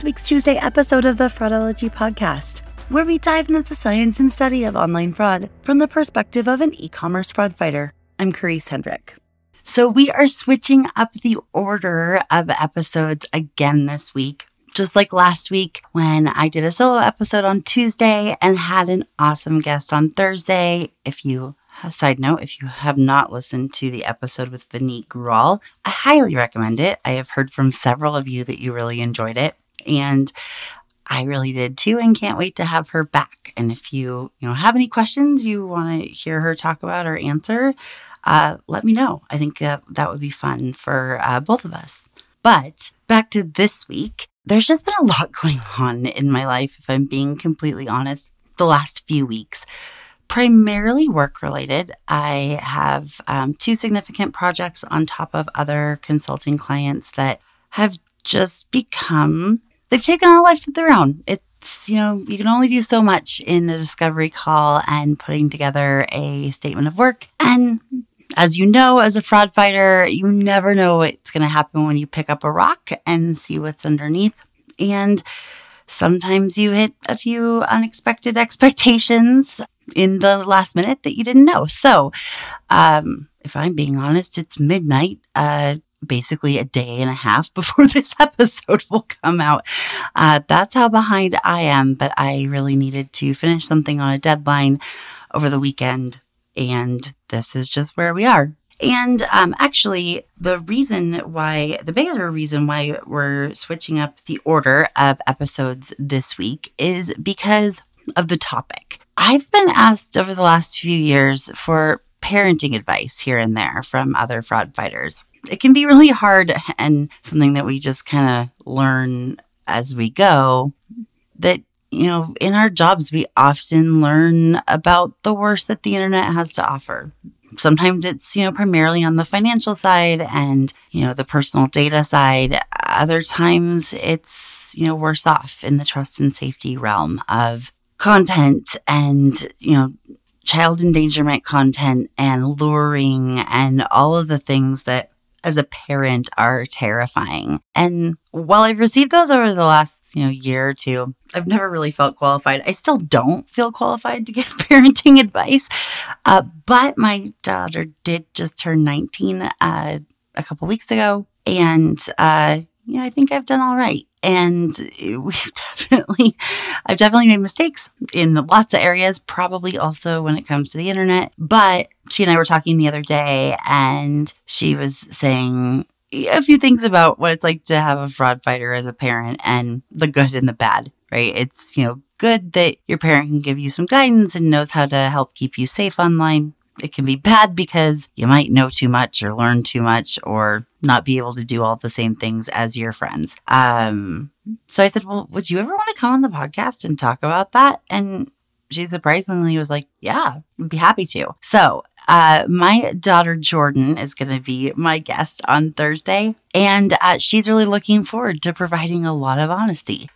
This week's Tuesday episode of the Fraudology Podcast, where we dive into the science and study of online fraud from the perspective of an e commerce fraud fighter. I'm Karisse Hendrick. So, we are switching up the order of episodes again this week. Just like last week when I did a solo episode on Tuesday and had an awesome guest on Thursday. If you side note, if you have not listened to the episode with Vineet Grewal, I highly recommend it. I have heard from several of you that you really enjoyed it. And I really did too, and can't wait to have her back. And if you, you know, have any questions you want to hear her talk about or answer, uh, let me know. I think that that would be fun for uh, both of us. But back to this week, there's just been a lot going on in my life, if I'm being completely honest, the last few weeks primarily work related. I have um, two significant projects on top of other consulting clients that have just become, they've taken on a life of their own. It's, you know, you can only do so much in a discovery call and putting together a statement of work. And as you know, as a fraud fighter, you never know what's going to happen when you pick up a rock and see what's underneath. And sometimes you hit a few unexpected expectations in the last minute that you didn't know. So, um, if I'm being honest, it's midnight, uh, basically a day and a half before this episode will come out. Uh, that's how behind I am, but I really needed to finish something on a deadline over the weekend. And this is just where we are. And um, actually, the reason why, the bigger reason why we're switching up the order of episodes this week is because of the topic. I've been asked over the last few years for parenting advice here and there from other fraud fighters. It can be really hard and something that we just kind of learn as we go that you know, in our jobs, we often learn about the worst that the internet has to offer. Sometimes it's, you know, primarily on the financial side and, you know, the personal data side. Other times it's, you know, worse off in the trust and safety realm of content and, you know, child endangerment content and luring and all of the things that as a parent are terrifying. And while I've received those over the last, you know, year or two, I've never really felt qualified. I still don't feel qualified to give parenting advice. Uh, but my daughter did just turn 19 uh, a couple weeks ago. And, uh, yeah, I think I've done all right. And we've definitely, I've definitely made mistakes in lots of areas, probably also when it comes to the internet. But she and I were talking the other day, and she was saying a few things about what it's like to have a fraud fighter as a parent and the good and the bad, right? It's, you know, good that your parent can give you some guidance and knows how to help keep you safe online. It can be bad because you might know too much or learn too much or not be able to do all the same things as your friends. Um, so I said, Well, would you ever want to come on the podcast and talk about that? And she surprisingly was like, Yeah, I'd be happy to. So, uh, my daughter Jordan is going to be my guest on Thursday, and uh, she's really looking forward to providing a lot of honesty.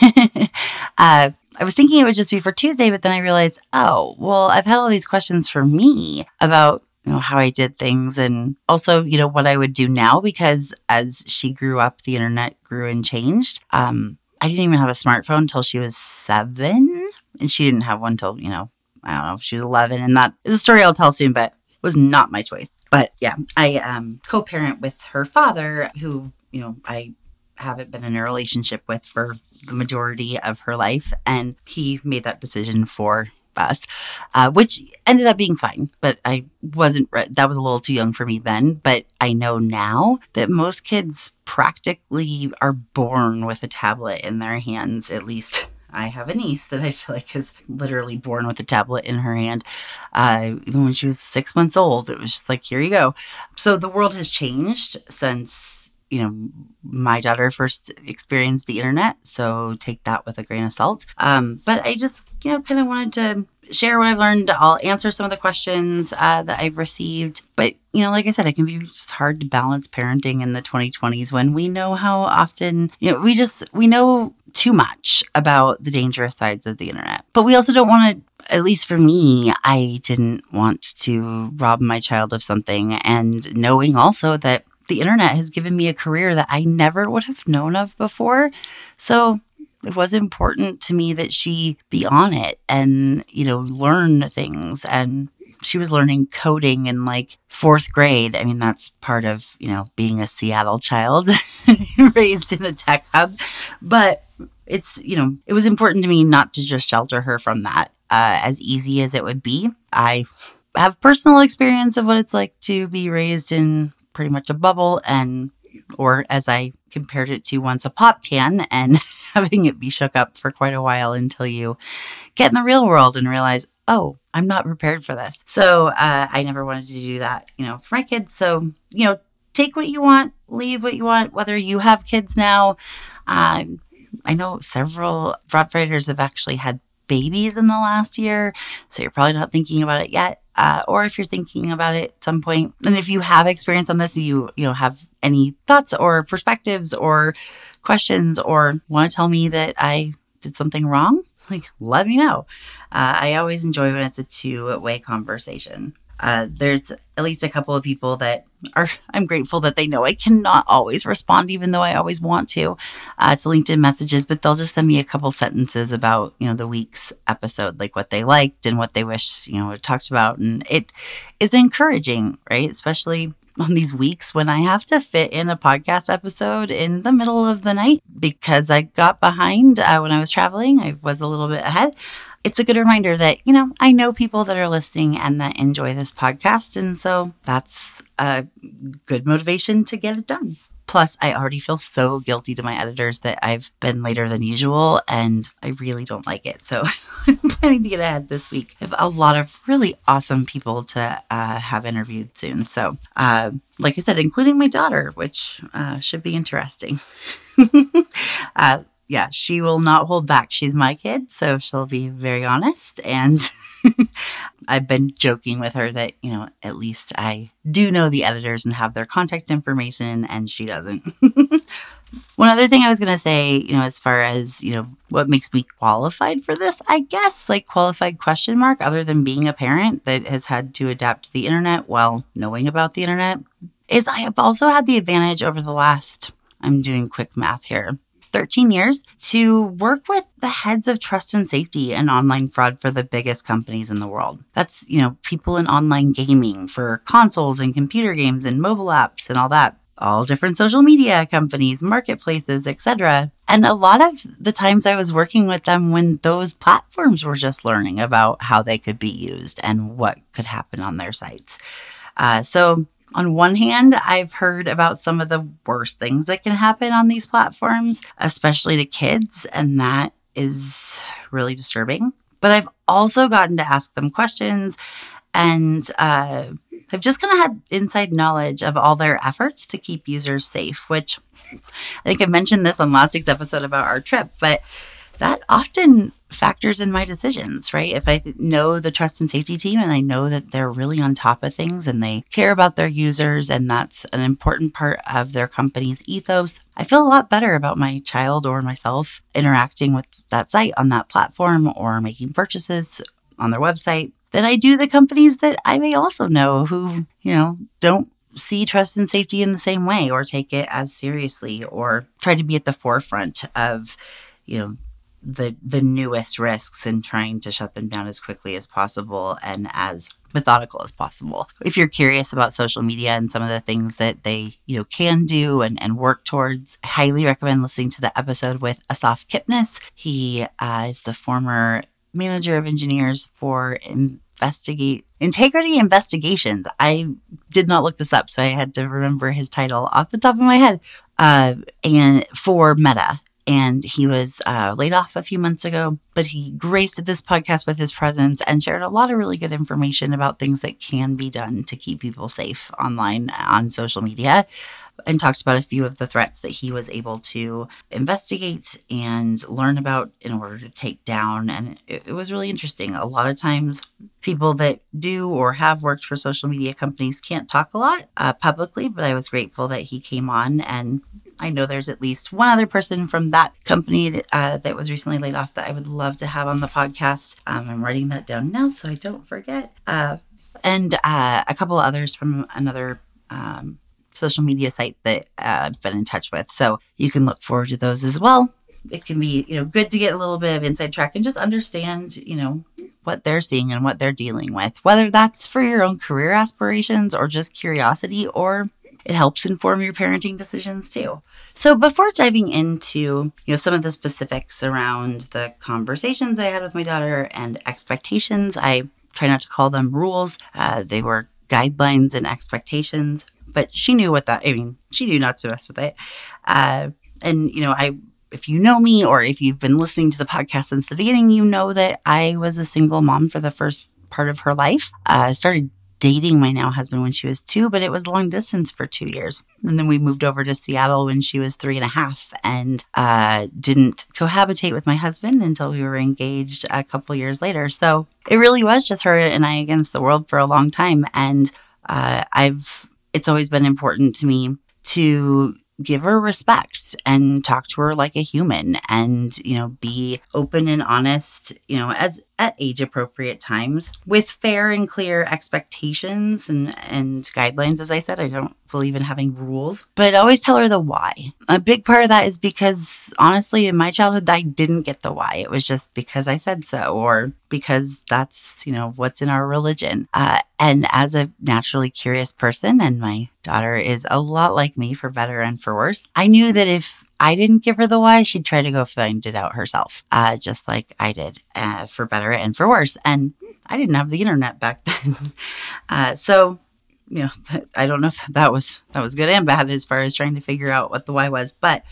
uh, I was thinking it would just be for Tuesday, but then I realized, oh, well, I've had all these questions for me about you know how I did things and also you know what I would do now because as she grew up the internet grew and changed. Um I didn't even have a smartphone until she was 7 and she didn't have one till you know I don't know she was 11 and that is a story I'll tell soon but was not my choice. But yeah I um co-parent with her father who you know I haven't been in a relationship with for the majority of her life and he made that decision for us, uh, which ended up being fine. But I wasn't, that was a little too young for me then. But I know now that most kids practically are born with a tablet in their hands, at least. I have a niece that I feel like is literally born with a tablet in her hand. Uh, even when she was six months old, it was just like, here you go. So the world has changed since you know, my daughter first experienced the internet, so take that with a grain of salt. Um, but I just, you know, kind of wanted to share what I've learned. I'll answer some of the questions uh, that I've received. But, you know, like I said, it can be just hard to balance parenting in the 2020s when we know how often, you know, we just, we know too much about the dangerous sides of the internet. But we also don't want to at least for me, I didn't want to rob my child of something. And knowing also that the internet has given me a career that I never would have known of before. So it was important to me that she be on it and, you know, learn things. And she was learning coding in like fourth grade. I mean, that's part of, you know, being a Seattle child raised in a tech hub. But it's, you know, it was important to me not to just shelter her from that uh, as easy as it would be. I have personal experience of what it's like to be raised in pretty much a bubble and or as I compared it to once a pop can and having it be shook up for quite a while until you get in the real world and realize, oh, I'm not prepared for this. So uh, I never wanted to do that, you know, for my kids. So, you know, take what you want, leave what you want, whether you have kids now. Um, I know several fighters have actually had babies in the last year, so you're probably not thinking about it yet uh, or if you're thinking about it at some point, and if you have experience on this, you you know have any thoughts or perspectives or questions, or want to tell me that I did something wrong, like let me know. Uh, I always enjoy when it's a two way conversation. Uh, there's at least a couple of people that are i'm grateful that they know i cannot always respond even though i always want to uh, to linkedin messages but they'll just send me a couple sentences about you know the week's episode like what they liked and what they wish you know talked about. And it is encouraging right? Especially on these weeks when I have to fit in a podcast episode in the middle of the night because I got behind uh, when I was traveling. I was a little bit ahead it's a good reminder that, you know, I know people that are listening and that enjoy this podcast. And so that's a good motivation to get it done. Plus, I already feel so guilty to my editors that I've been later than usual and I really don't like it. So I'm planning to get ahead this week. I have a lot of really awesome people to uh, have interviewed soon. So, uh, like I said, including my daughter, which uh, should be interesting. Yeah, she will not hold back. She's my kid, so she'll be very honest. And I've been joking with her that, you know, at least I do know the editors and have their contact information, and she doesn't. One other thing I was going to say, you know, as far as, you know, what makes me qualified for this, I guess, like qualified question mark, other than being a parent that has had to adapt to the internet while knowing about the internet, is I have also had the advantage over the last, I'm doing quick math here, 13 years to work with the heads of trust and safety and online fraud for the biggest companies in the world. That's, you know, people in online gaming for consoles and computer games and mobile apps and all that all different social media companies, marketplaces, etc. And a lot of the times I was working with them when those platforms were just learning about how they could be used and what could happen on their sites. Uh, so on one hand, I've heard about some of the worst things that can happen on these platforms, especially to kids, and that is really disturbing. But I've also gotten to ask them questions and uh, I've just kind of had inside knowledge of all their efforts to keep users safe, which I think I mentioned this on last week's episode about our trip, but that often factors in my decisions, right? If I know the trust and safety team and I know that they're really on top of things and they care about their users and that's an important part of their company's ethos, I feel a lot better about my child or myself interacting with that site on that platform or making purchases on their website than I do the companies that I may also know who, you know, don't see trust and safety in the same way or take it as seriously or try to be at the forefront of, you know, the the newest risks and trying to shut them down as quickly as possible and as methodical as possible. If you're curious about social media and some of the things that they, you know, can do and, and work towards, I highly recommend listening to the episode with Asaf Kipnis. He uh, is the former manager of engineers for investigate integrity investigations. I did not look this up, so I had to remember his title off the top of my head. Uh, and for Meta, and he was uh, laid off a few months ago, but he graced this podcast with his presence and shared a lot of really good information about things that can be done to keep people safe online on social media. and talked about a few of the threats that he was able to investigate and learn about in order to take down. And it, it, was really interesting. A lot of times, people that do or have worked for social media companies can't talk a lot uh, publicly, but I was grateful that he came on. And I know there's at least one other person from that company that, uh, that was recently laid off that I would love to have on the podcast. Um, I'm writing that down now so I don't forget. Uh, and uh, a couple others from another um, social media site that uh, I've been in touch with. So you can look forward to those as well. It can be, you know, good to get a little bit of inside track and just understand, you know, what they're seeing and what they're dealing with, whether that's for your own career aspirations or just curiosity, or it helps inform your parenting decisions too. So before diving into, you know, some of the specifics around the conversations I had with my daughter and expectations, I try not to call them rules. Uh, they were guidelines and expectations but she knew what that, I mean, she knew not to mess with it. Uh, and, you know, I, if you know me or if you've been listening to the podcast since the beginning, you know that I was a single mom for the first part of her life. Uh, I started dating my now husband when she was two, but it was long distance for two years. And then we moved over to Seattle when she was three and a half and uh, didn't cohabitate with my husband until we were engaged a couple years later. So it really was just her and I against the world for a long time. And uh, I've it's always been important to me to give her respect and talk to her like a human and you know be open and honest you know as at age appropriate times with fair and clear expectations and, and guidelines. As I said, I don't believe in having rules, but I'd always tell her the why. A big part of that is because honestly, in my childhood, I didn't get the why. It was just because I said so, or because that's, you know, what's in our religion. Uh, and as a naturally curious person, and my daughter is a lot like me for better and for worse, I knew that if I didn't give her the why. She'd try to go find it out herself, uh, just like I did, uh, for better and for worse. And I didn't have the internet back then, uh, so you know, I don't know if that was that was good and bad as far as trying to figure out what the why was, but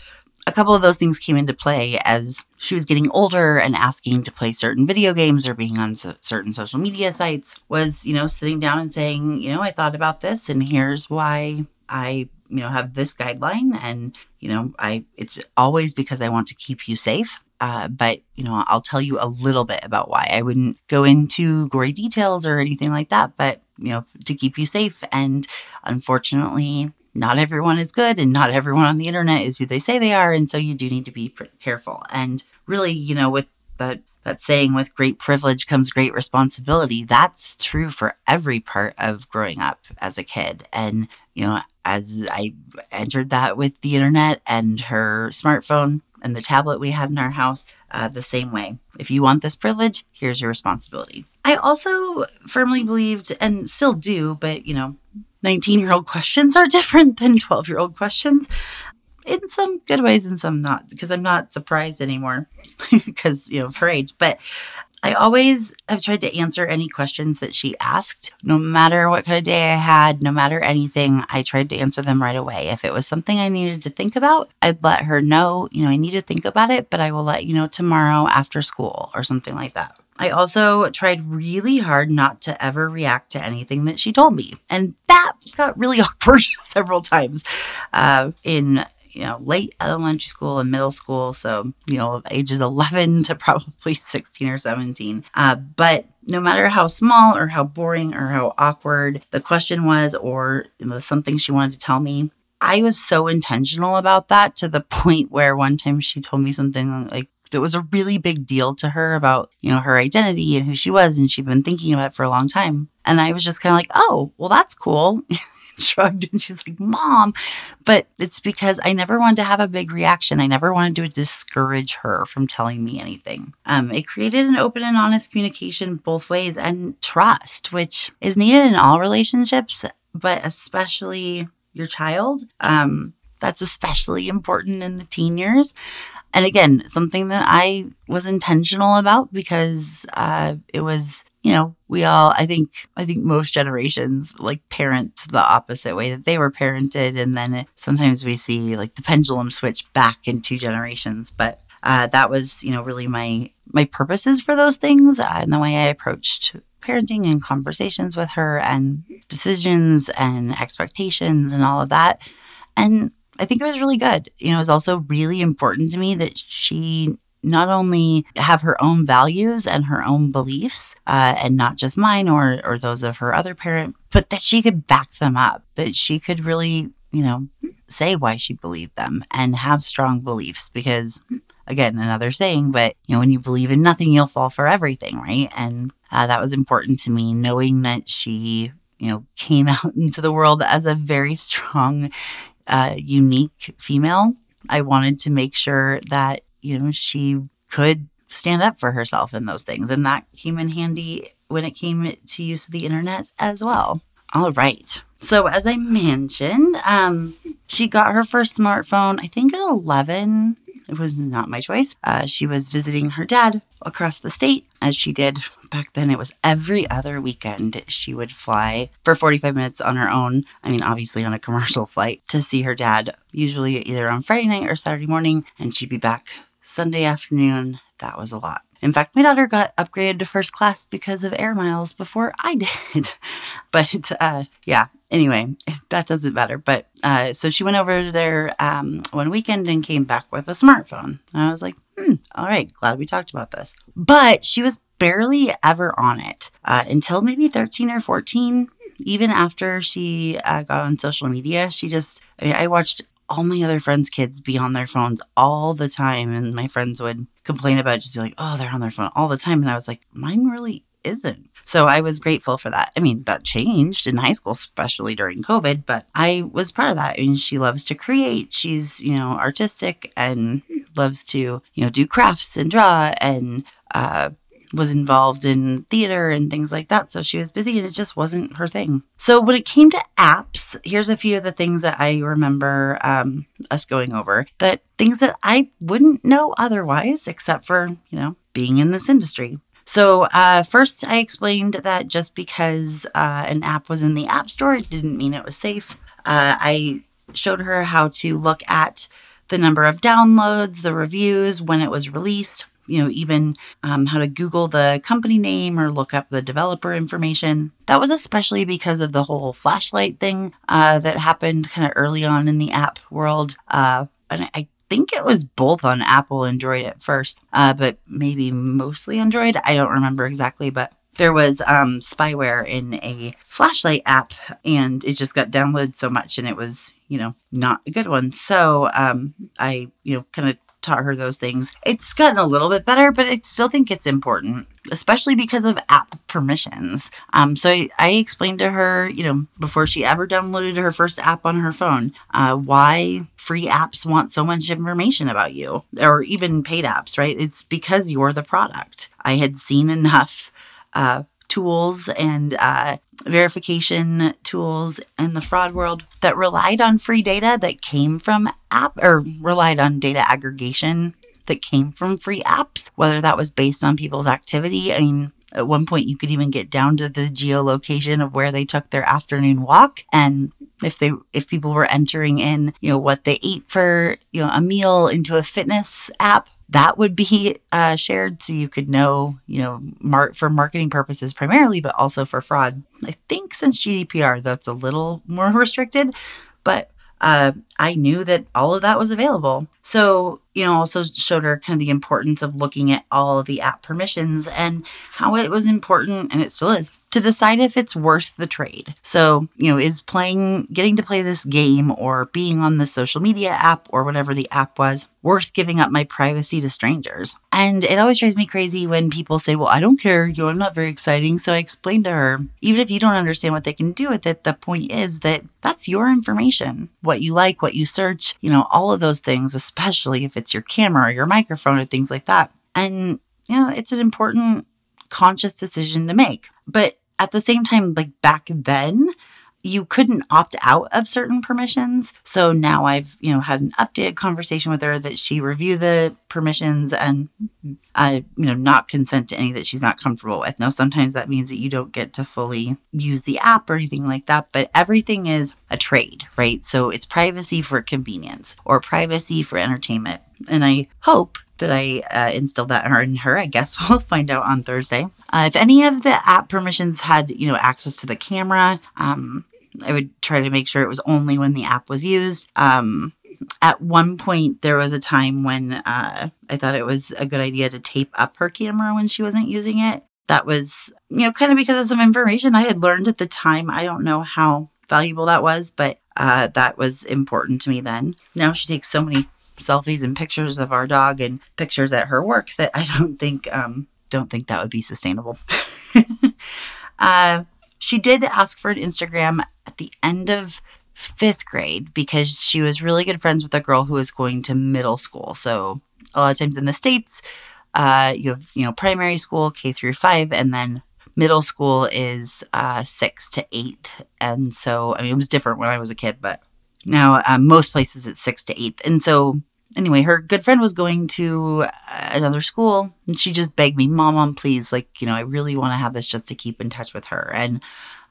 a couple of those things came into play as she was getting older and asking to play certain video games or being on so- certain social media sites was you know sitting down and saying you know i thought about this and here's why i you know have this guideline and you know i it's always because i want to keep you safe uh, but you know i'll tell you a little bit about why. I wouldn't go into gory details or anything like that but you know to keep you safe. And unfortunately not everyone is good and not everyone on the internet is who they say they are. And so you do need to be careful. And really you know with that that saying with great privilege comes great responsibility that's true for every part of growing up as a kid. And you know as i entered that with the internet and her smartphone and the tablet we had in our house uh, the same way. If you want this privilege here's your responsibility. I also firmly believed and still do but you know 19 year old questions are different than 12 year old questions. In some good ways and some not because I'm not surprised anymore because you know of her age. But I always have tried to answer any questions that she asked, no matter what kind of day I had, no matter anything. I tried to answer them right away. If it was something I needed to think about, I'd let her know, you know, I need to think about it, but I will let you know tomorrow after school or something like that. I also tried really hard not to ever react to anything that she told me. And that got really awkward several times uh, in you know, late elementary school and middle school. So, you know, ages 11 to probably 16 or 17. Uh, but no matter how small or how boring or how awkward the question was or you know, something she wanted to tell me, I was so intentional about that to the point where one time she told me something like, it was a really big deal to her about, you know, her identity and who she was. And she'd been thinking about it for a long time. And I was just kind of like, oh, well, that's cool. shrugged and she's like, Mom. But it's because I never wanted to have a big reaction. I never wanted to discourage her from telling me anything. Um, it created an open and honest communication both ways and trust, which is needed in all relationships, but especially your child. Um, that's especially important in the teen years. And again, something that I was intentional about because uh, it was you know, we all, I think, I think most generations like parent the opposite way that they were parented. And then it, sometimes we see like the pendulum switch back in two generations. But uh, that was, you know, really my, my purposes for those things uh, and the way I approached parenting and conversations with her and decisions and expectations and all of that. And I think it was really good. You know, it was also really important to me that she not only have her own values and her own beliefs, uh, and not just mine or or those of her other parent, but that she could back them up. That she could really, you know, say why she believed them and have strong beliefs. Because, again, another saying, but you know, when you believe in nothing, you'll fall for everything, right? And uh, that was important to me, knowing that she, you know, came out into the world as a very strong, uh, unique female. I wanted to make sure that you know, she could stand up for herself in those things. And that came in handy when it came to use of the internet as well. All right. So, as I mentioned, um, she got her first smartphone, I think at 11. It was not my choice. Uh, she was visiting her dad across the state, as she did back then. It was every other weekend. She would fly for 45 minutes on her own. I mean, obviously on a commercial flight to see her dad, usually either on Friday night or Saturday morning, and she'd be back Sunday afternoon, that was a lot. In fact, my daughter got upgraded to first class because of air miles before I did. but uh, yeah, anyway, that doesn't matter. But uh, so she went over there um, one weekend and came back with a smartphone. And I was like, hmm, all right, glad we talked about this. But she was barely ever on it uh, until maybe 13 or 14. Even after she uh, got on social media, she just, I, mean, I watched all my other friends' kids be on their phones all the time. And my friends would complain about it, just be like, oh, they're on their phone all the time. And I was like, mine really isn't. So I was grateful for that. I mean, that changed in high school, especially during COVID, but I was proud of that. I mean, she loves to create. She's, you know, artistic and loves to, you know, do crafts and draw and uh, was involved in theater and things like that. So she was busy and it just wasn't her thing. So when it came to apps, here's a few of the things that I remember um, us going over that things that I wouldn't know otherwise, except for, you know, being in this industry. So, uh, first, I explained that just because uh, an app was in the App Store, it didn't mean it was safe. Uh, I showed her how to look at the number of downloads, the reviews, when it was released, you know, even um, how to Google the company name or look up the developer information. That was especially because of the whole flashlight thing uh, that happened kind of early on in the app world. Uh, and I think it was both on Apple and Android at first, uh, but maybe mostly Android. I don't remember exactly, but there was um, spyware in a flashlight app and it just got downloaded so much and it was you know not a good one so um, i you know kind of taught her those things. It's gotten a little bit better, but I still think it's important, especially because of app permissions. Um, so I, I explained to her, you know, before she ever downloaded her first app on her phone, uh, why free apps want so much information about you, or even paid apps, right? It's because you're the product. I had seen enough. Uh, tools and uh, verification tools in the fraud world that relied on free data that came from app or relied on data aggregation that came from free apps, whether that was based on people's activity. I mean, at one point you could even get down to the geolocation of where they took their afternoon walk and if they if people were entering in you know what they ate for you know a meal into a fitness app that would be uh, shared so you could know, you know, for marketing purposes primarily, but also for fraud. I think since GDPR, that's a little more restricted, but uh, I knew that all of that was available. So, you know, also showed her kind of the importance of looking at all of the app permissions and how it was important, and it still is, to decide if it's worth the trade. So, you know, is playing, getting to play this game or being on the social media app or whatever the app was worth giving up my privacy to strangers? And it always drives me crazy when people say, well, I don't care, you know, I'm not very exciting. So I explained to her, even if you don't understand what they can do with it, the point is that that's your information. What you like, what you search, you know, all of those things, especially if it's your camera or your microphone or things like that. And, you know, it's an important conscious decision to make. But at the same time, like back then, you couldn't opt out of certain permissions. So now I've, you know, had an updated conversation with her that she review the permissions and I, you know, not consent to any that she's not comfortable with. Now, sometimes that means that you don't get to fully use the app or anything like that, but everything is a trade, right? So it's privacy for convenience or privacy for entertainment. And I hope that I uh, instilled that in her. I guess we'll find out on Thursday. Uh, if any of the app permissions had, you know, access to the camera, um, I would try to make sure it was only when the app was used. Um, at one point, there was a time when uh, I thought it was a good idea to tape up her camera when she wasn't using it. That was, you know, kind of because of some information I had learned at the time. I don't know how valuable that was, but uh, that was important to me then. Now she takes so many selfies and pictures of our dog and pictures at her work that I don't think um, don't think that would be sustainable. uh, she did ask for an Instagram at the end of fifth grade because she was really good friends with a girl who was going to middle school. So a lot of times in the states, uh, you have you know primary school K through five, and then middle school is uh, six to eighth. And so I mean it was different when I was a kid, but now um, most places it's six to eighth. And so anyway, her good friend was going to uh, another school and she just begged me, Mom, Mom, please, like, you know, I really want to have this just to keep in touch with her. And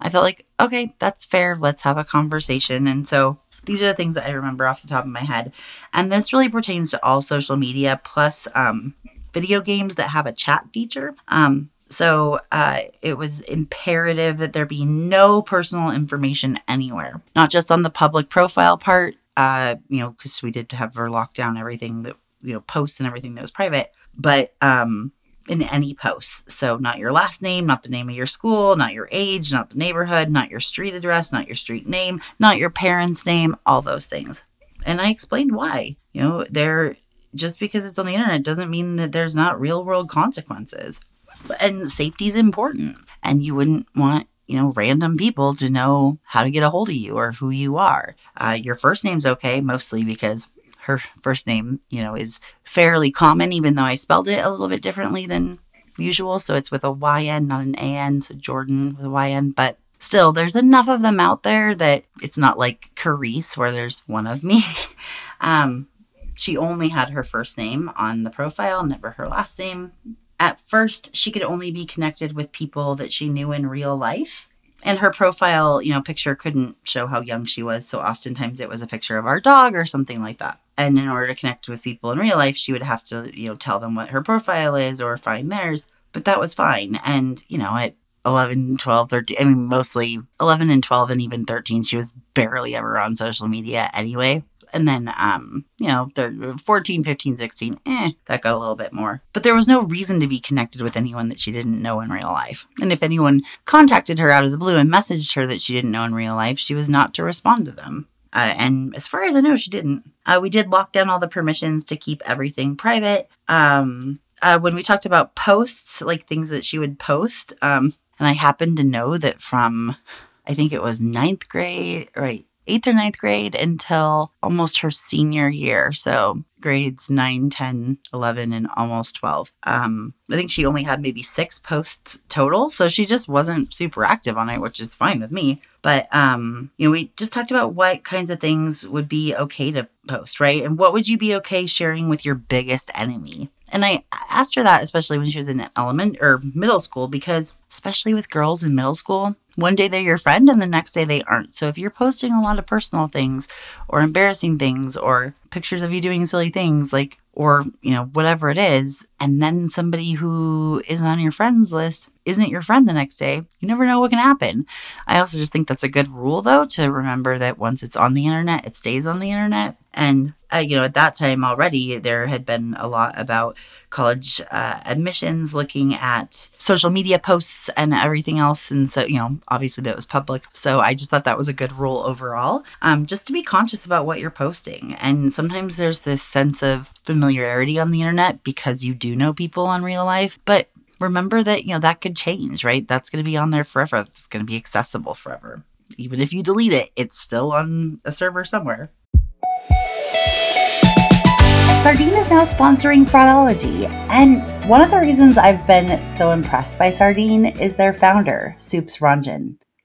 I felt like, okay, that's fair. Let's have a conversation. And so these are the things that I remember off the top of my head. And this really pertains to all social media plus um, video games that have a chat feature. Um, so uh, it was imperative that there be no personal information anywhere, not just on the public profile part, uh, you know, because we did have her lock down everything that, you know, posts and everything that was private, but um, in any posts. So, not your last name, not the name of your school, not your age, not the neighborhood, not your street address, not your street name, not your parents' name, all those things. And I explained why. You know, there just because it's on the internet doesn't mean that there's not real world consequences. And safety is important. And you wouldn't want you know, random people to know how to get a hold of you or who you are. Uh, your first name's okay, mostly because her first name, you know, is fairly common, even though I spelled it a little bit differently than usual. So it's with a YN, not an AN. So Jordan with a YN. But still, there's enough of them out there that it's not like Karisse, where there's one of me. um, she only had her first name on the profile, never her last name. At first, she could only be connected with people that she knew in real life. And her profile, you know, picture couldn't show how young she was. So oftentimes it was a picture of our dog or something like that. And in order to connect with people in real life, she would have to, you know, tell them what her profile is or find theirs. But that was fine. And, you know, at 11, 12, 13, I mean, mostly 11 and 12 and even 13, she was barely ever on social media anyway and then um you know 14 15 16 eh that got a little bit more. But there was no reason to be connected with anyone that she didn't know in real life. And if anyone contacted her out of the blue and messaged her that she didn't know in real life she was not to respond to them. Uh, and as far as i know she didn't. Uh, we did lock down all the permissions to keep everything private. Um uh, when we talked about posts like things that she would post um and i happened to know that from i think it was ninth grade right eighth or ninth grade until almost her senior year. So grades 9, 10, 11, and almost 12. Um, I think she only had maybe six posts total. So she just wasn't super active on it, which is fine with me. But, um, you know, we just talked about what kinds of things would be okay to post, right? And what would you be okay sharing with your biggest enemy? And I asked her that, especially when she was in element or middle school, because especially with girls in middle school, one day they're your friend and the next day they aren't. So if you're posting a lot of personal things or embarrassing things or pictures of you doing silly things, like, or, you know, whatever it is, and then somebody who isn't on your friends list isn't your friend the next day, you never know what can happen. I also just think that's a good rule, though, to remember that once it's on the internet, it stays on the internet. And, uh, you know, at that time already, there had been a lot about college uh, admissions, looking at social media posts and everything else. And so, you know, obviously that was public. So I just thought that was a good rule overall, um, just to be conscious about what you're posting. And sometimes there's this sense of familiarity on the internet because you do know people on real life. But remember that, you know, that could change, right? That's going to be on there forever. It's going to be accessible forever. Even if you delete it, it's still on a server somewhere. Sardine is now sponsoring Fraudology. And one of the reasons I've been so impressed by Sardine is their founder, Soups Ranjan.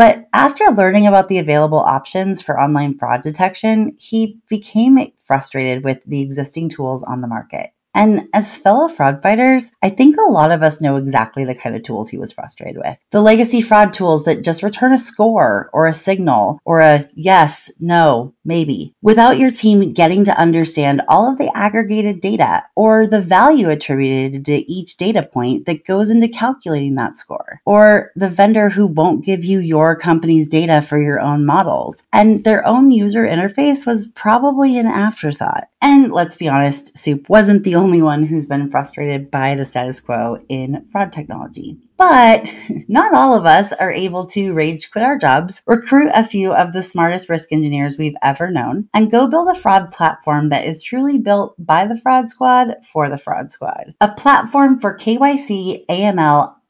But after learning about the available options for online fraud detection, he became frustrated with the existing tools on the market. And as fellow fraud fighters, I think a lot of us know exactly the kind of tools he was frustrated with. The legacy fraud tools that just return a score or a signal or a yes, no, maybe, without your team getting to understand all of the aggregated data or the value attributed to each data point that goes into calculating that score, or the vendor who won't give you your company's data for your own models. And their own user interface was probably an afterthought. And let's be honest, Soup wasn't the only one who's been frustrated by the status quo in fraud technology. But not all of us are able to rage quit our jobs, recruit a few of the smartest risk engineers we've ever known, and go build a fraud platform that is truly built by the fraud squad for the fraud squad. A platform for KYC, AML,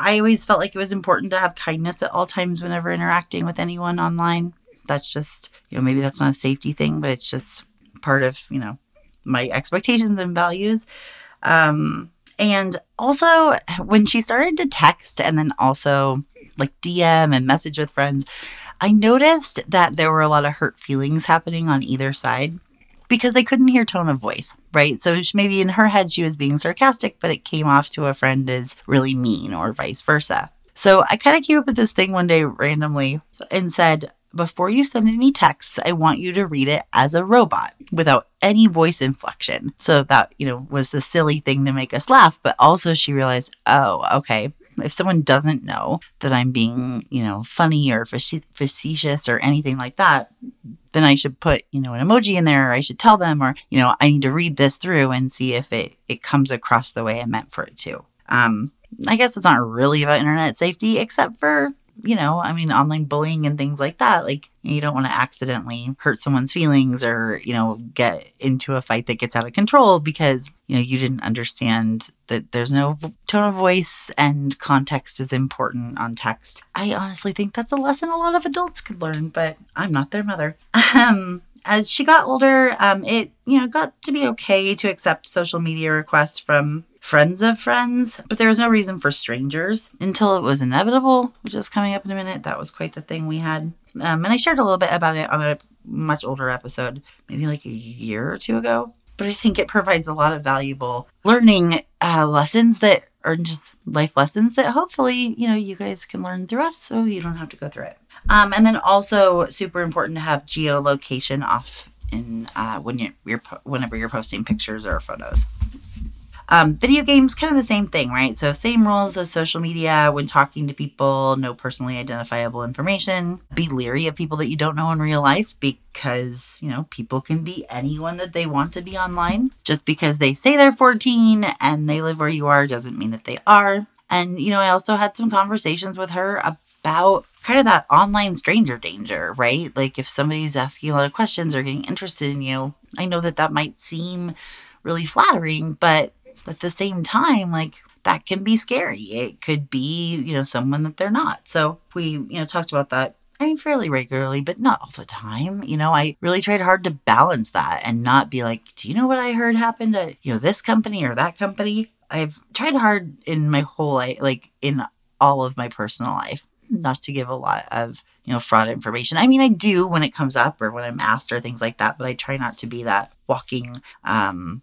I always felt like it was important to have kindness at all times whenever interacting with anyone online. That's just, you know, maybe that's not a safety thing, but it's just part of, you know, my expectations and values. Um, and also, when she started to text and then also like DM and message with friends, I noticed that there were a lot of hurt feelings happening on either side because they couldn't hear tone of voice, right? So maybe in her head she was being sarcastic, but it came off to a friend as really mean or vice versa. So I kind of came up with this thing one day randomly and said, before you send any texts, I want you to read it as a robot without any voice inflection. So that, you know, was the silly thing to make us laugh. But also she realized, oh, okay, if someone doesn't know that I'm being, you know, funny or facetious or anything like that, then I should put, you know, an emoji in there or I should tell them or, you know, I need to read this through and see if it, it comes across the way I meant for it to. Um, I guess it's not really about internet safety, except for you know, I mean, online bullying and things like that. Like, you don't want to accidentally hurt someone's feelings or, you know, get into a fight that gets out of control because, you know, you didn't understand that there's no tone of voice and context is important on text. I honestly think that's a lesson a lot of adults could learn, but I'm not their mother. Um, as she got older, um, it you know got to be okay to accept social media requests from friends of friends, but there was no reason for strangers until it was inevitable, which is coming up in a minute. That was quite the thing we had. Um, and I shared a little bit about it on a much older episode, maybe like a year or two ago. But I think it provides a lot of valuable learning uh, lessons that are just life lessons that hopefully, you know, you guys can learn through us so you don't have to go through it. Um, and then also super important to have geolocation off in uh, when you're, you're whenever you're posting pictures or photos. Um, video games, kind of the same thing, right? So, same rules as social media when talking to people, no personally identifiable information. Be leery of people that you don't know in real life because, you know, people can be anyone that they want to be online. Just because they say they're 14 and they live where you are doesn't mean that they are. And, you know, I also had some conversations with her about kind of that online stranger danger, right? Like if somebody's asking a lot of questions or getting interested in you, I know that that might seem really flattering, but at the same time, like that can be scary. It could be, you know, someone that they're not. So we, you know, talked about that I mean, fairly regularly, but not all the time. You know, I really tried hard to balance that and not be like, do you know what I heard happened to, you know, this company or that company? I've tried hard in my whole life, like in all of my personal life, not to give a lot of, you know, fraud information. I mean, I do when it comes up or when I'm asked or things like that, but I try not to be that walking, um,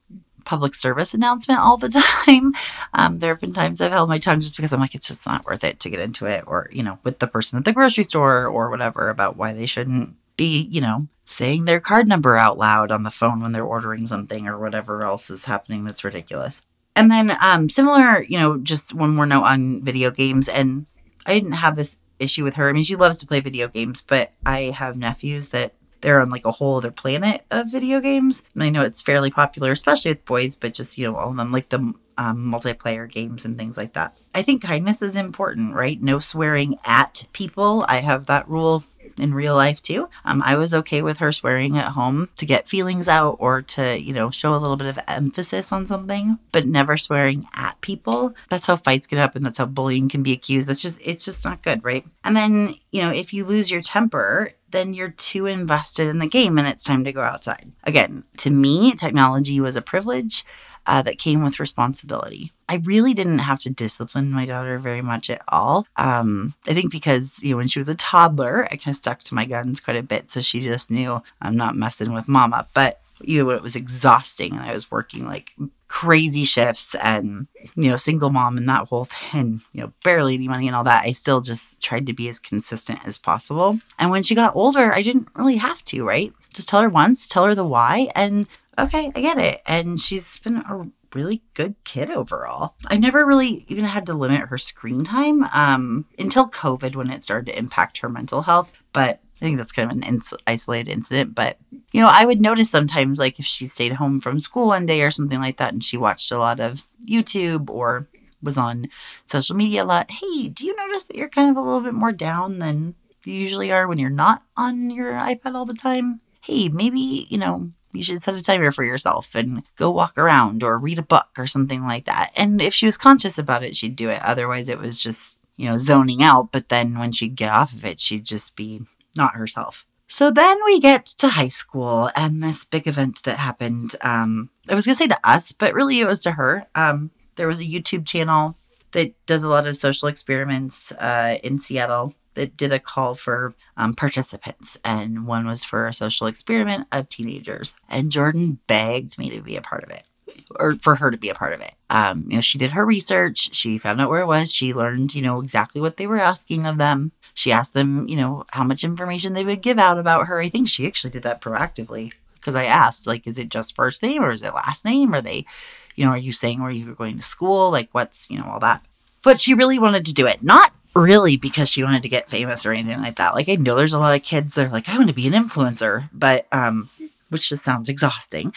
public service announcement all the time. Um, there have been times I've held my tongue just because I'm like, it's just not worth it to get into it, or, you know, with the person at the grocery store or whatever about why they shouldn't be, you know, saying their card number out loud on the phone when they're ordering something or whatever else is happening that's ridiculous. And then, um, similar, you know, just one more note on video games. And I didn't have this issue with her. I mean, she loves to play video games, but I have nephews that they're on like a whole other planet of video games. And I know it's fairly popular, especially with boys, but just, you know, all of them like the um, multiplayer games and things like that. I think kindness is important, right? No swearing at people. I have that rule in real life too. Um, I was okay with her swearing at home to get feelings out or to, you know, show a little bit of emphasis on something, but never swearing at people. That's how fights can happen. That's how bullying can be accused. That's just, it's just not good, right? And then, you know, if you lose your temper, then you're too invested in the game and it's time to go outside. Again, to me, technology was a privilege uh, that came with responsibility. I really didn't have to discipline my daughter very much at all. Um, I think because, you know, when she was a toddler, I kind of stuck to my guns quite a bit. So she just knew I'm not messing with mama. But, you know, it was exhausting and I was working like crazy shifts and, you know, single mom and that whole thing, you know, barely any money and all that. I still just tried to be as consistent as possible. And when she got older, I didn't really have to, right? Just tell her once, tell her the why, and okay, I get it. And she's been a really good kid overall. I never really even had to limit her screen time um, until COVID when it started to impact her mental health. But I think that's kind of an ins- isolated incident. But, you know, I would notice sometimes, like if she stayed home from school one day or something like that, and she watched a lot of YouTube or was on social media a lot. Hey, do you notice that you're kind of a little bit more down than you usually are when you're not on your iPad all the time? Hey, maybe, you know, you should set a timer for yourself and go walk around or read a book or something like that. And if she was conscious about it, she'd do it. Otherwise, it was just, you know, zoning out. But then when she'd get off of it, she'd just be not herself. So then we get to high school and this big event that happened. Um, I was going to say to us, but really it was to her. Um, there was a YouTube channel that does a lot of social experiments uh, in Seattle that did a call for um, participants, and one was for a social experiment of teenagers. And Jordan begged me to be a part of it or for her to be a part of it. Um, you know, she did her research. She found out where it was. She learned, you know, exactly what they were asking of them. She asked them, you know, how much information they would give out about her. I think she actually did that proactively because I asked, like, is it just first name or is it last name? Are they, you know, are you saying where you were going to school? Like, what's, you know, all that. But she really wanted to do it, not really because she wanted to get famous or anything like that. Like I know there's a lot of kids that are like, I want to be an influencer, but um, which just sounds exhausting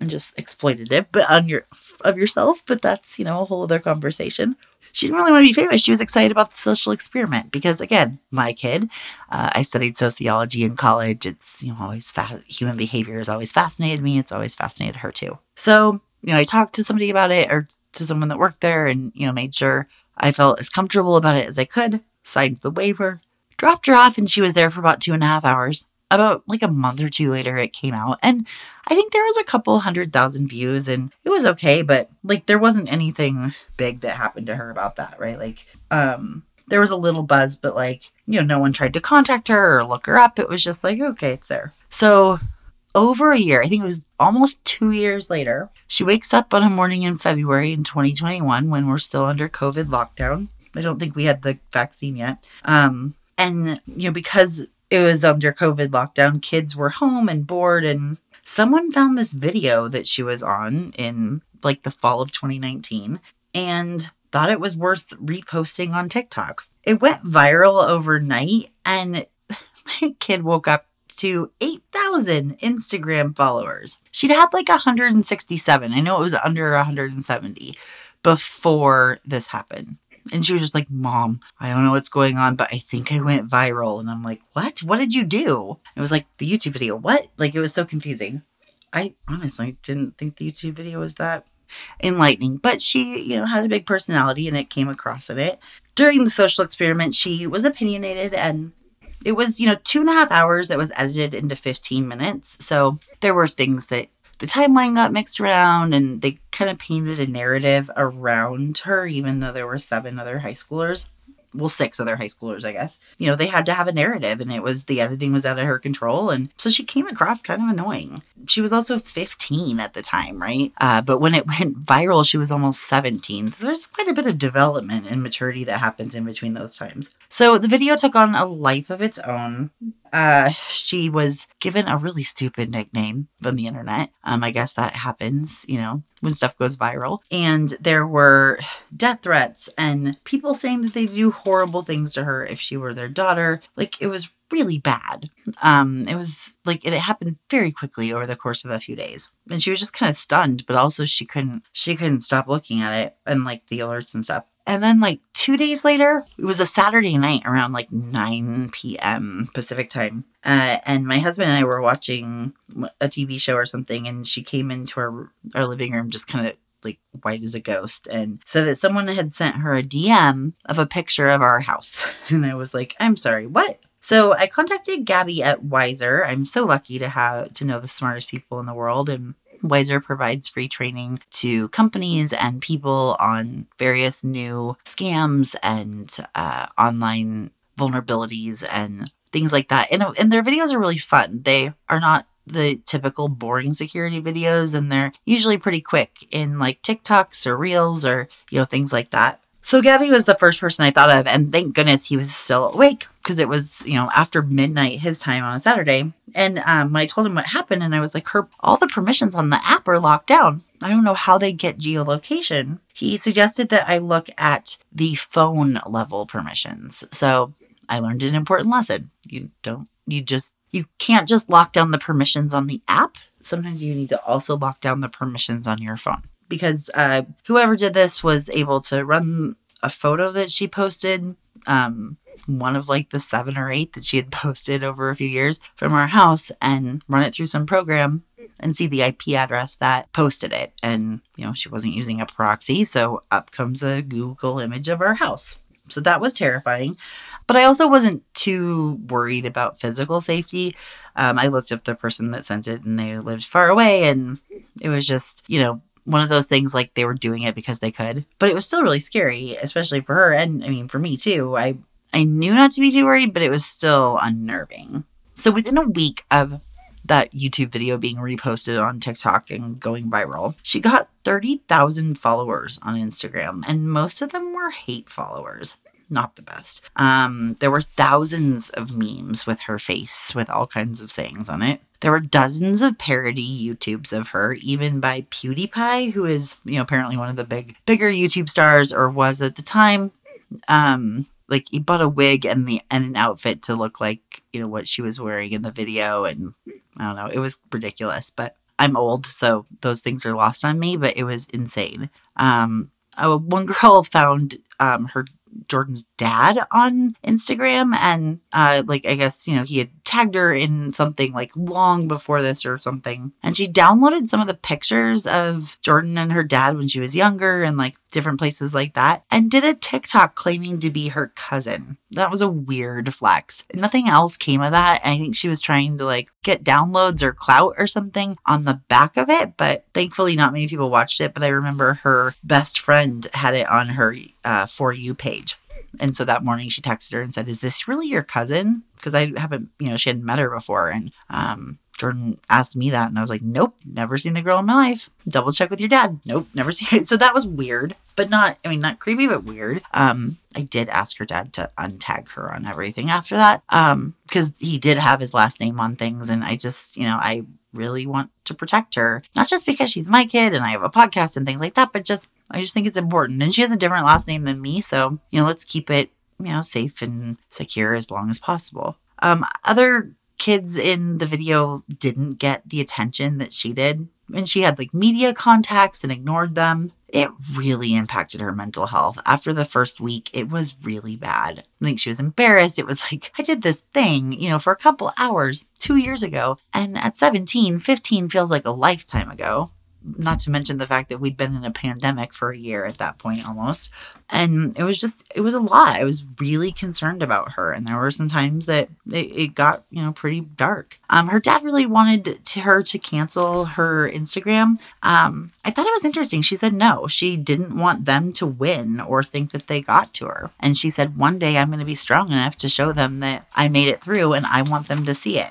and just exploitative, but on your of yourself. But that's you know a whole other conversation. She didn't really want to be famous. She was excited about the social experiment because, again, my kid, uh, I studied sociology in college. It's you know always fa- human behavior has always fascinated me. It's always fascinated her too. So you know, I talked to somebody about it or to someone that worked there, and you know, made sure I felt as comfortable about it as I could, signed the waiver, dropped her off, and she was there for about two and a half hours. About like a month or two later, it came out, and I think there was a couple hundred thousand views, and it was okay, but like there wasn't anything big that happened to her about that, right? Like, um, there was a little buzz, but like, you know, no one tried to contact her or look her up. It was just like, okay, it's there. So over a year, I think it was almost two years later, she wakes up on a morning in February in 2021 when we're still under COVID lockdown. I don't think we had the vaccine yet. Um, and, you know, because it was under COVID lockdown, kids were home and bored. And someone found this video that she was on in like the fall of 2019 and thought it was worth reposting on TikTok. It went viral overnight, and my kid woke up to 8,000 Instagram followers. She'd had like 167. I know it was under 170 before this happened. And she was just like, Mom, I don't know what's going on, but I think I went viral. And I'm like, What? What did you do? It was like the YouTube video. What? Like, it was so confusing. I honestly didn't think the YouTube video was that enlightening, but she, you know, had a big personality and it came across in it. During the social experiment, she was opinionated and it was, you know, two and a half hours that was edited into 15 minutes. So there were things that the timeline got mixed around and they kind of painted a narrative around her, even though there were seven other high schoolers well, six other high schoolers, I guess. You know, they had to have a narrative and it was the editing was out of her control. And so she came across kind of annoying. She was also 15 at the time, right? Uh, but when it went viral, she was almost 17. So there's quite a bit of development and maturity that happens in between those times. So the video took on a life of its own. Uh, she was given a really stupid nickname from the internet. Um, I guess that happens, you know, when stuff goes viral. And there were death threats and people saying that they'd do horrible things to her if she were their daughter. Like it was really bad. Um, it was like it happened very quickly over the course of a few days, and she was just kind of stunned. But also, she couldn't she couldn't stop looking at it and like the alerts and stuff. And then like two days later, it was a Saturday night around like 9 p.m. Pacific time. Uh, and my husband and I were watching a TV show or something, and she came into our our living room just kind of like white as a ghost and said that someone had sent her a DM of a picture of our house. And I was like, I'm sorry, what? So I contacted Gabby at Wizer. I'm so lucky to have to know the smartest people in the world and Wizer provides free training to companies and people on various new scams and uh, online vulnerabilities and things like that. And, and their videos are really fun. They are not the typical boring security videos and they're usually pretty quick in like TikToks or Reels or, you know, things like that. So Gabby was the first person I thought of, and thank goodness he was still awake because it was, you know, after midnight his time on a Saturday. And um, I told him what happened, and I was like, her all the permissions on the app are locked down. I don't know how they get geolocation. He suggested that I look at the phone level permissions. So I learned an important lesson. You don't, you just, you can't just lock down the permissions on the app. Sometimes you need to also lock down the permissions on your phone because uh, whoever did this was able to run a photo that she posted. Um, one of like the seven or eight that she had posted over a few years from our house and run it through some program and see the IP address that posted it. And, you know, she wasn't using a proxy. So up comes a Google image of our house. So that was terrifying. But I also wasn't too worried about physical safety. Um, I looked up the person that sent it and they lived far away. And it was just, you know, one of those things like they were doing it because they could. But it was still really scary, especially for her and I mean for me too. I I knew not to be too worried, but it was still unnerving. So within a week of that YouTube video being reposted on TikTok and going viral, she got 30,000 followers on Instagram, and most of them were hate followers not the best. Um, there were thousands of memes with her face with all kinds of sayings on it. There were dozens of parody YouTubes of her, even by PewDiePie, who is, you know, apparently one of the big, bigger YouTube stars or was at the time. Um, like he bought a wig and the and an outfit to look like, you know, what she was wearing in the video, and I don't know, it was ridiculous. But I'm old, so those things are lost on me. But it was insane. Um, one girl found um, her Jordan's dad on Instagram. And uh, like, I guess, you know, he had tagged her in something like long before this or something. And she downloaded some of the pictures of Jordan and her dad when she was younger and like different places like that and did a TikTok claiming to be her cousin. That was a weird flex. Nothing else came of that. I think she was trying to like get downloads or clout or something on the back of it, but thankfully not many people watched it. But I remember her best friend had it on her uh, For You page. And so that morning she texted her and said, Is this really your cousin? Because I haven't, you know, she hadn't met her before. And um, Jordan asked me that, and I was like, Nope, never seen the girl in my life. Double check with your dad. Nope, never seen it. So that was weird, but not, I mean, not creepy, but weird. Um, I did ask her dad to untag her on everything after that. Um, because he did have his last name on things, and I just, you know, I really want to protect her, not just because she's my kid and I have a podcast and things like that, but just I just think it's important. And she has a different last name than me. So, you know, let's keep it, you know, safe and secure as long as possible. Um, other kids in the video didn't get the attention that she did. And she had like media contacts and ignored them. It really impacted her mental health. After the first week, it was really bad. I think she was embarrassed. It was like, I did this thing, you know, for a couple hours two years ago. And at 17, 15 feels like a lifetime ago not to mention the fact that we'd been in a pandemic for a year at that point almost. And it was just, it was a lot. I was really concerned about her. And there were some times that it, it got, you know, pretty dark. Um, her dad really wanted to her to cancel her Instagram. Um, I thought it was interesting. She said no, she didn't want them to win or think that they got to her. And she said, one day I'm going to be strong enough to show them that I made it through and I want them to see it,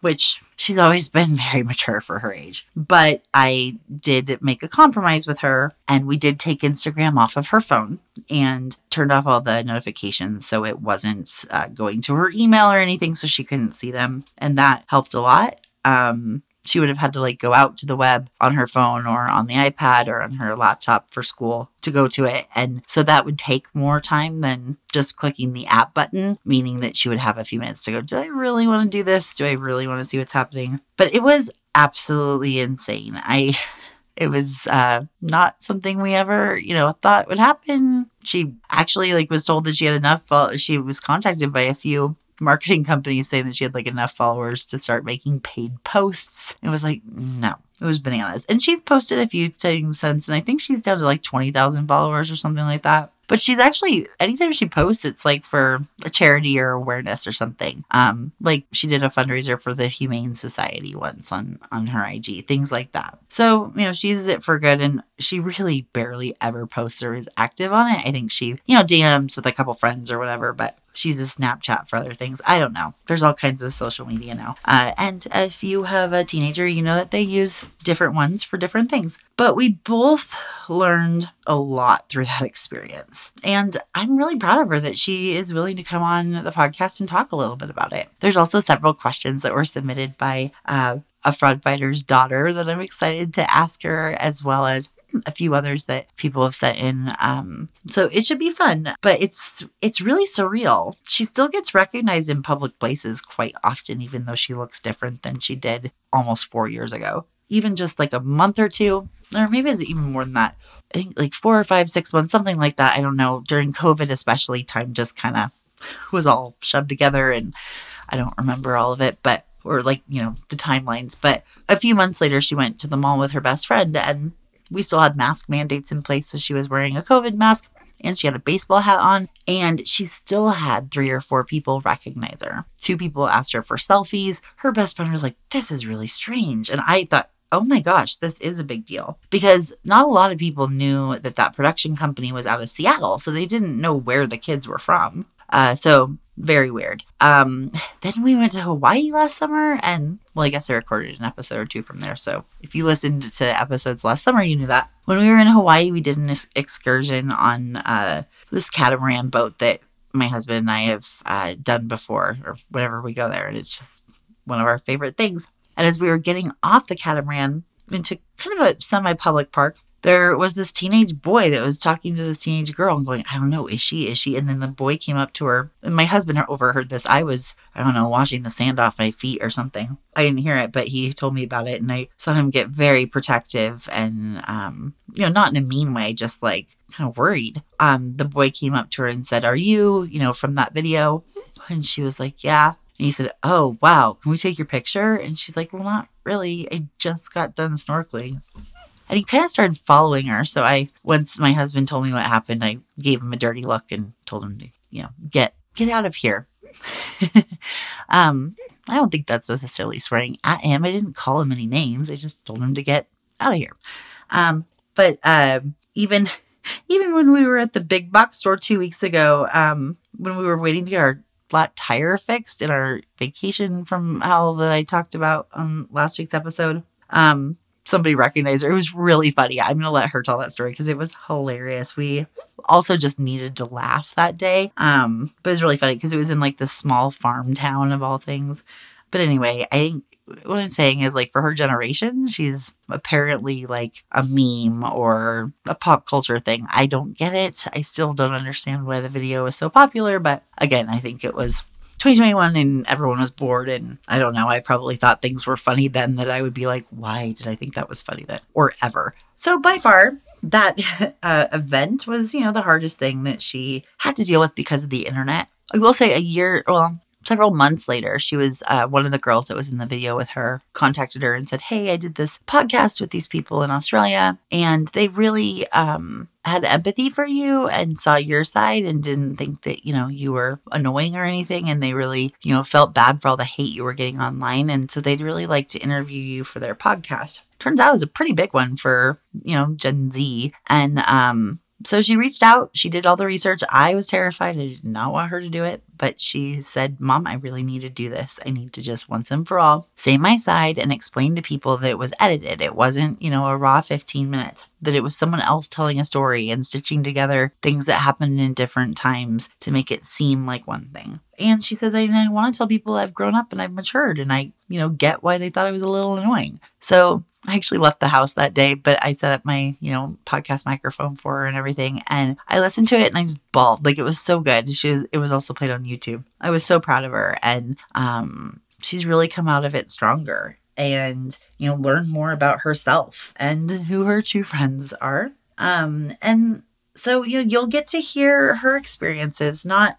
which she's always been very mature for her age. But I did make a compromise with her and we did take Instagram off of her phone and turned off all the notifications so it wasn't uh, going to her email or anything so she couldn't see them. And that helped a lot. Um, she would have had to like go out to the web on her phone or on the iPad or on her laptop for school to go to it. And so that would take more time than just clicking the app button, meaning that she would have a few minutes to go, Do I really want to do this? Do I really want to see what's happening? But it was absolutely insane. I it was uh, not something we ever, you know, thought would happen. She actually like was told that she had enough. But she was contacted by a few marketing companies saying that she had like enough followers to start making paid posts. It was like, no, it was bananas. And she's posted a few things since, and I think she's down to like 20,000 followers or something like that. But she's actually anytime she posts, it's like for a charity or awareness or something. Um, like she did a fundraiser for the Humane Society once on on her IG, things like that. So you know she uses it for good, and she really barely ever posts or is active on it. I think she you know DMs with a couple friends or whatever, but she uses Snapchat for other things. I don't know. There's all kinds of social media now. Uh, and if you have a teenager, you know that they use different ones for different things. But we both learned a lot through that experience. And I'm really proud of her that she is willing to come on the podcast and talk a little bit about it. There's also several questions that were submitted by uh, a fraud fighter's daughter that I'm excited to ask her, as well as a few others that people have sent in. Um, so it should be fun, but it's it's really surreal. She still gets recognized in public places quite often, even though she looks different than she did almost four years ago. Even just like a month or two, or maybe it's even more than that. I think like four or five, six months, something like that. I don't know. During COVID, especially, time just kind of was all shoved together, and I don't remember all of it, but or like you know the timelines. But a few months later, she went to the mall with her best friend, and we still had mask mandates in place. So she was wearing a COVID mask and she had a baseball hat on, and she still had three or four people recognize her. Two people asked her for selfies. Her best friend was like, This is really strange. And I thought, Oh my gosh, this is a big deal because not a lot of people knew that that production company was out of Seattle, so they didn't know where the kids were from. Uh, so very weird. Um, then we went to Hawaii last summer, and well, I guess I recorded an episode or two from there. So if you listened to episodes last summer, you knew that. When we were in Hawaii, we did an ex- excursion on uh, this catamaran boat that my husband and I have uh, done before, or whenever we go there, and it's just one of our favorite things. And as we were getting off the catamaran into kind of a semi-public park, there was this teenage boy that was talking to this teenage girl and going, I don't know, is she? Is she? And then the boy came up to her. And my husband overheard this. I was, I don't know, washing the sand off my feet or something. I didn't hear it, but he told me about it. And I saw him get very protective and, um, you know, not in a mean way, just like kind of worried. Um, the boy came up to her and said, Are you, you know, from that video? And she was like, Yeah. And he said, Oh, wow, can we take your picture? And she's like, Well, not really. I just got done snorkeling and he kind of started following her. So I, once my husband told me what happened, I gave him a dirty look and told him to, you know, get get out of here. um, I don't think that's necessarily swearing at him. I didn't call him any names. I just told him to get out of here. Um, but uh, even even when we were at the big box store two weeks ago, um, when we were waiting to get our flat tire fixed in our vacation from hell that I talked about on last week's episode, um, somebody recognized her. It was really funny. I'm going to let her tell that story because it was hilarious. We also just needed to laugh that day. Um, but it was really funny because it was in like this small farm town of all things. But anyway, I think what I'm saying is like for her generation, she's apparently like a meme or a pop culture thing. I don't get it. I still don't understand why the video is so popular, but again, I think it was 2021 and everyone was bored and I don't know, I probably thought things were funny then that I would be like, why did I think that was funny then or ever? So by far that uh, event was, you know, the hardest thing that she had to deal with because of the internet. I will say a year, well, several months later, she was uh, one of the girls that was in the video with her contacted her and said, Hey, I did this podcast with these people in Australia, and they really um, had empathy for you and saw your side and didn't think that, you know, you were annoying or anything. And they really, you know, felt bad for all the hate you were getting online. And so they'd really like to interview you for their podcast. Turns out it was a pretty big one for, you know, Gen Z. And um, so she reached out, she did all the research. I was terrified. I did not want her to do it, but she said, Mom, I really need to do this. I need to just once and for all say my side and explain to people that it was edited. It wasn't, you know, a raw 15 minutes, that it was someone else telling a story and stitching together things that happened in different times to make it seem like one thing. And she says, I, I want to tell people I've grown up and I've matured and I, you know, get why they thought I was a little annoying. So I actually left the house that day, but I set up my, you know, podcast microphone for her and everything. And I listened to it and I just bawled. Like it was so good. She was, it was also played on YouTube. I was so proud of her. And um, she's really come out of it stronger and, you know, learned more about herself and who her true friends are. Um, and so you you'll get to hear her experiences, not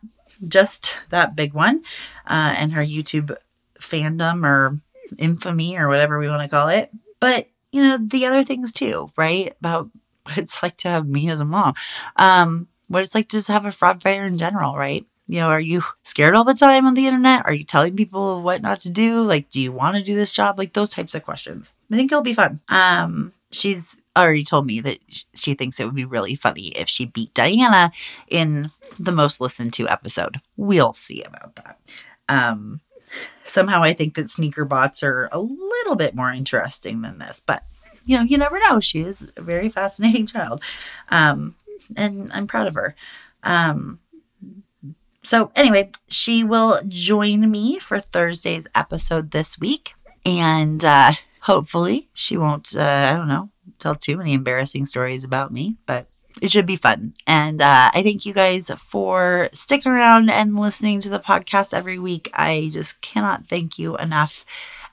just that big one uh, and her YouTube fandom or infamy or whatever we want to call it, but you know the other things too, right? About what it's like to have me as a mom, um, what it's like to just have a fraud fighter in general, right? You know, are you scared all the time on the internet? Are you telling people what not to do? Like, do you want to do this job? Like those types of questions. I think it'll be fun. Um, she's already told me that she thinks it would be really funny if she beat Diana in the most listened to episode. We'll see about that. Um, somehow I think that sneaker bots are a little bit more interesting than this, but you know, you never know. She is a very fascinating child. Um, and I'm proud of her. Um, so, anyway, she will join me for Thursday's episode this week. And uh, hopefully, she won't, uh, I don't know, tell too many embarrassing stories about me, but it should be fun. And uh, I thank you guys for sticking around and listening to the podcast every week. I just cannot thank you enough.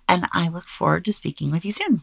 And I look forward to speaking with you soon.